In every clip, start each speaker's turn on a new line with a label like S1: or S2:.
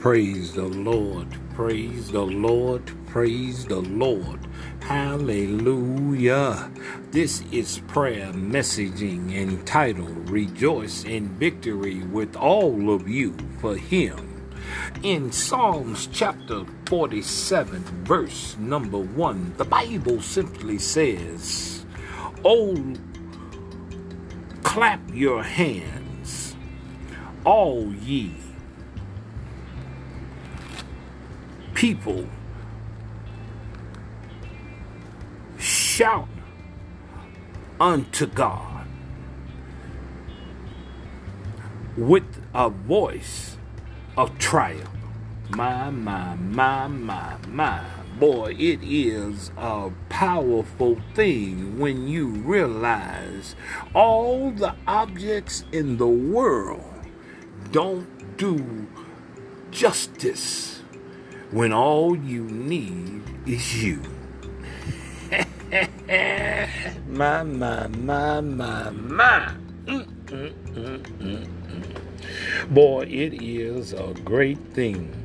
S1: Praise the Lord, praise the Lord, praise the Lord. Hallelujah. This is prayer messaging entitled Rejoice in Victory with all of you for Him. In Psalms chapter 47, verse number 1, the Bible simply says, Oh, clap your hands, all ye people shout unto God with a voice of triumph. My, my, my, my, my. Boy, it is a powerful thing when you realize all the objects in the world don't do justice when all you need is you. my, my, my, my, my. Boy, it is a great thing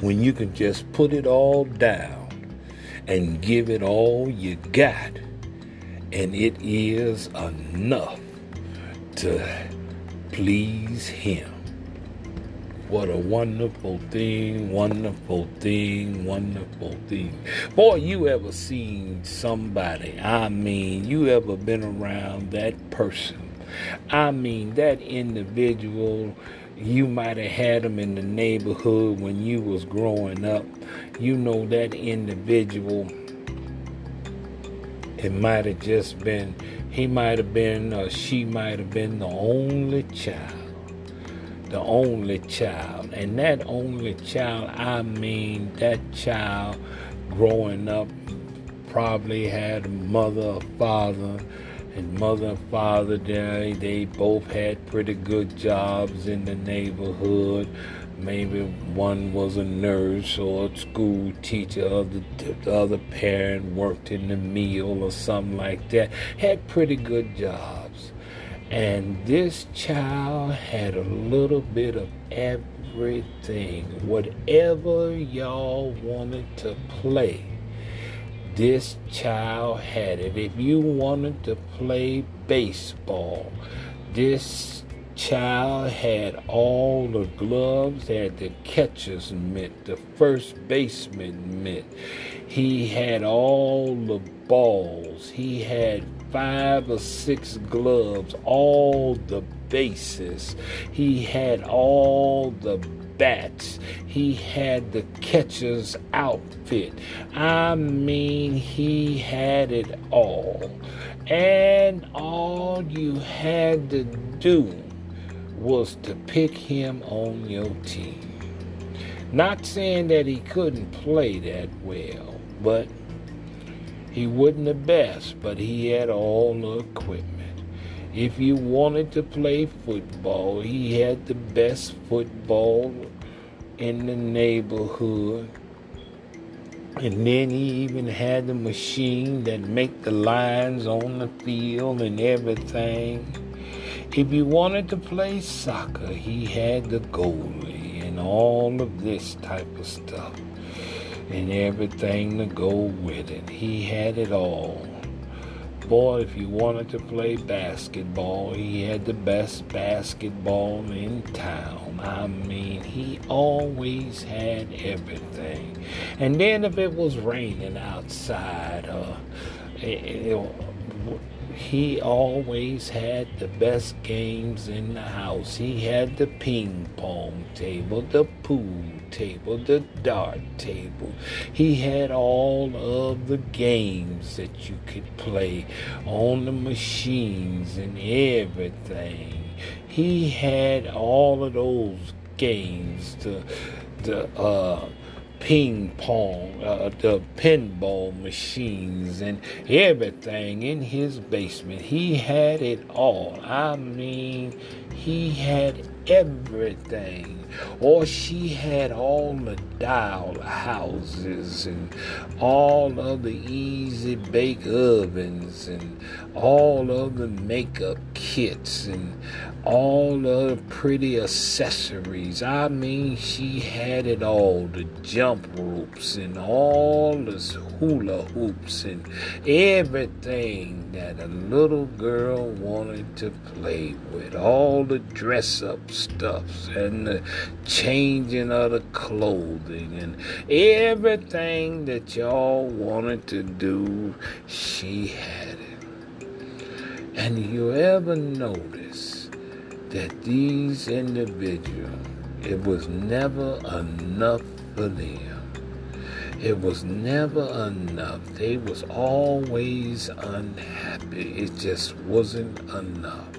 S1: when you can just put it all down and give it all you got, and it is enough to please Him. What a wonderful thing, wonderful thing, wonderful thing. Boy, you ever seen somebody, I mean, you ever been around that person? I mean, that individual, you might have had them in the neighborhood when you was growing up. You know that individual, it might have just been, he might have been, or she might have been the only child the only child. And that only child, I mean, that child growing up probably had a mother, father, and mother and father, they, they both had pretty good jobs in the neighborhood. Maybe one was a nurse or a school teacher, or the, the other parent worked in the mill or something like that. Had pretty good jobs. And this child had a little bit of everything. Whatever y'all wanted to play, this child had it. If you wanted to play baseball, this child had all the gloves, had the catcher's mitt, the first baseman mitt. He had all the balls. He had five or six gloves, all the bases. He had all the bats. He had the catcher's outfit. I mean, he had it all. And all you had to do was to pick him on your team. Not saying that he couldn't play that well, but he wasn't the best, but he had all the equipment. If you wanted to play football, he had the best football in the neighborhood. And then he even had the machine that make the lines on the field and everything. If you wanted to play soccer, he had the goalie and all of this type of stuff and everything to go with it. He had it all. Boy, if you wanted to play basketball, he had the best basketball in town. I mean, he always had everything. And then if it was raining outside, uh, it, it, he always had the best games in the house. He had the ping pong table, the pool table, the dart table. He had all of the games that you could play on the machines and everything. He had all of those games, the the uh ping pong, uh, the pinball machines, and everything in his basement. He had it all. I mean, he had everything. Or she had all the dial houses and all of the easy bake ovens and all of the makeup kits and all the pretty accessories. I mean, she had it all the jump ropes and all the hula hoops and everything that a little girl wanted to play with. All the dress up stuffs and the changing of the clothing and everything that y'all wanted to do, she had it. And you ever notice? That these individuals, it was never enough for them. It was never enough. They was always unhappy. It just wasn't enough.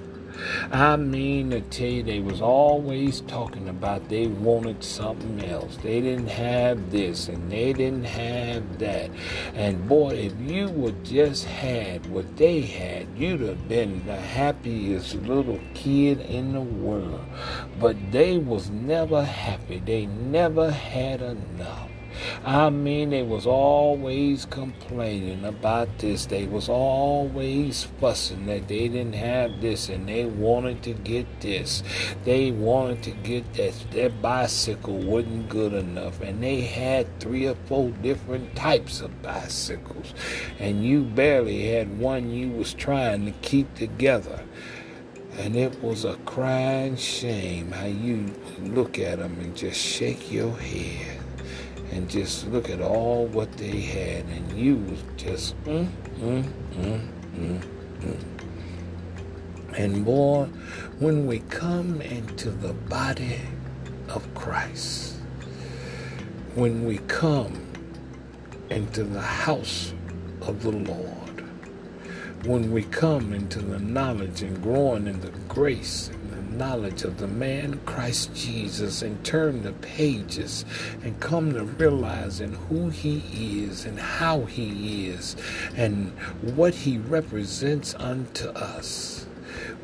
S1: I mean to tell you, they was always talking about they wanted something else. They didn't have this and they didn't have that. And boy, if you would just had what they had, you'd have been the happiest little kid in the world. But they was never happy. They never had enough. I mean, they was always complaining about this. They was always fussing that they didn't have this and they wanted to get this. They wanted to get that. Their bicycle wasn't good enough. And they had three or four different types of bicycles. And you barely had one you was trying to keep together. And it was a crying shame how you look at them and just shake your head and just look at all what they had, and you was just mm, mm, mm, mm, mm. And boy, when we come into the body of Christ, when we come into the house of the Lord, when we come into the knowledge and growing in the grace knowledge of the man Christ Jesus and turn the pages and come to realizing who he is and how he is and what he represents unto us.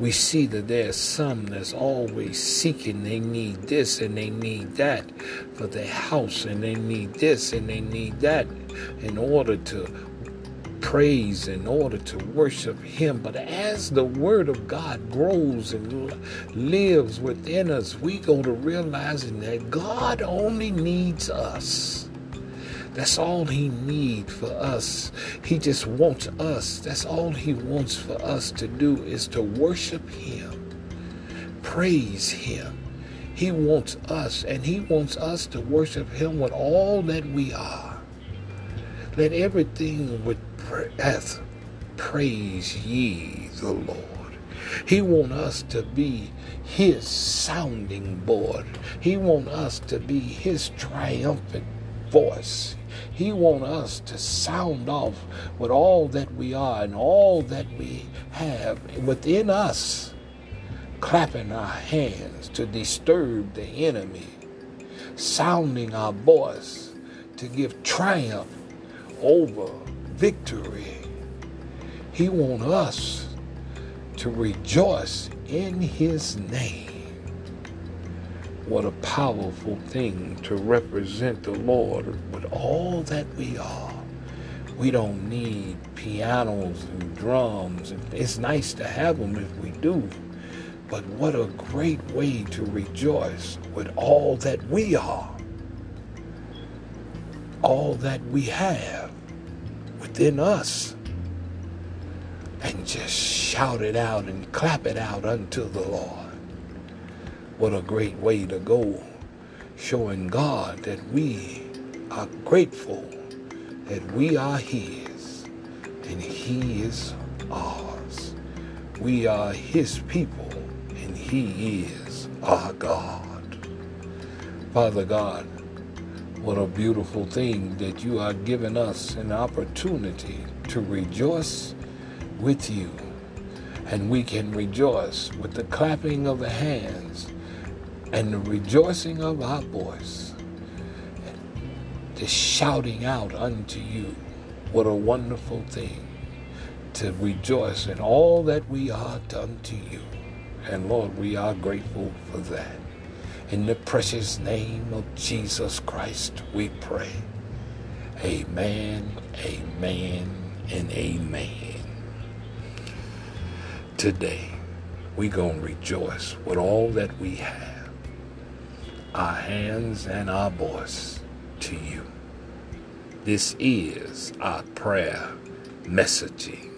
S1: We see that there's some that's always seeking. They need this and they need that for their house and they need this and they need that in order to praise in order to worship Him. But as the Word of God grows and lives within us, we go to realizing that God only needs us. That's all He needs for us. He just wants us. That's all He wants for us to do is to worship Him, praise Him. He wants us, and He wants us to worship Him with all that we are. Let everything with breath praise ye the Lord. He want us to be his sounding board. He want us to be his triumphant voice. He want us to sound off with all that we are and all that we have within us, clapping our hands to disturb the enemy, sounding our voice to give triumph over victory. He wants us to rejoice in his name. What a powerful thing to represent the Lord with all that we are. We don't need pianos and drums. It's nice to have them if we do. But what a great way to rejoice with all that we are, all that we have within us and just shout it out and clap it out unto the Lord. What a great way to go, showing God that we are grateful that we are His and He is ours. We are His people and He is our God. Father God, what a beautiful thing that you are giving us an opportunity to rejoice with you. And we can rejoice with the clapping of the hands and the rejoicing of our voice, the shouting out unto you. What a wonderful thing to rejoice in all that we are done to you. And Lord, we are grateful for that. In the precious name of Jesus Christ, we pray. Amen, amen, and amen. Today, we going to rejoice with all that we have, our hands and our voice to you. This is our prayer messaging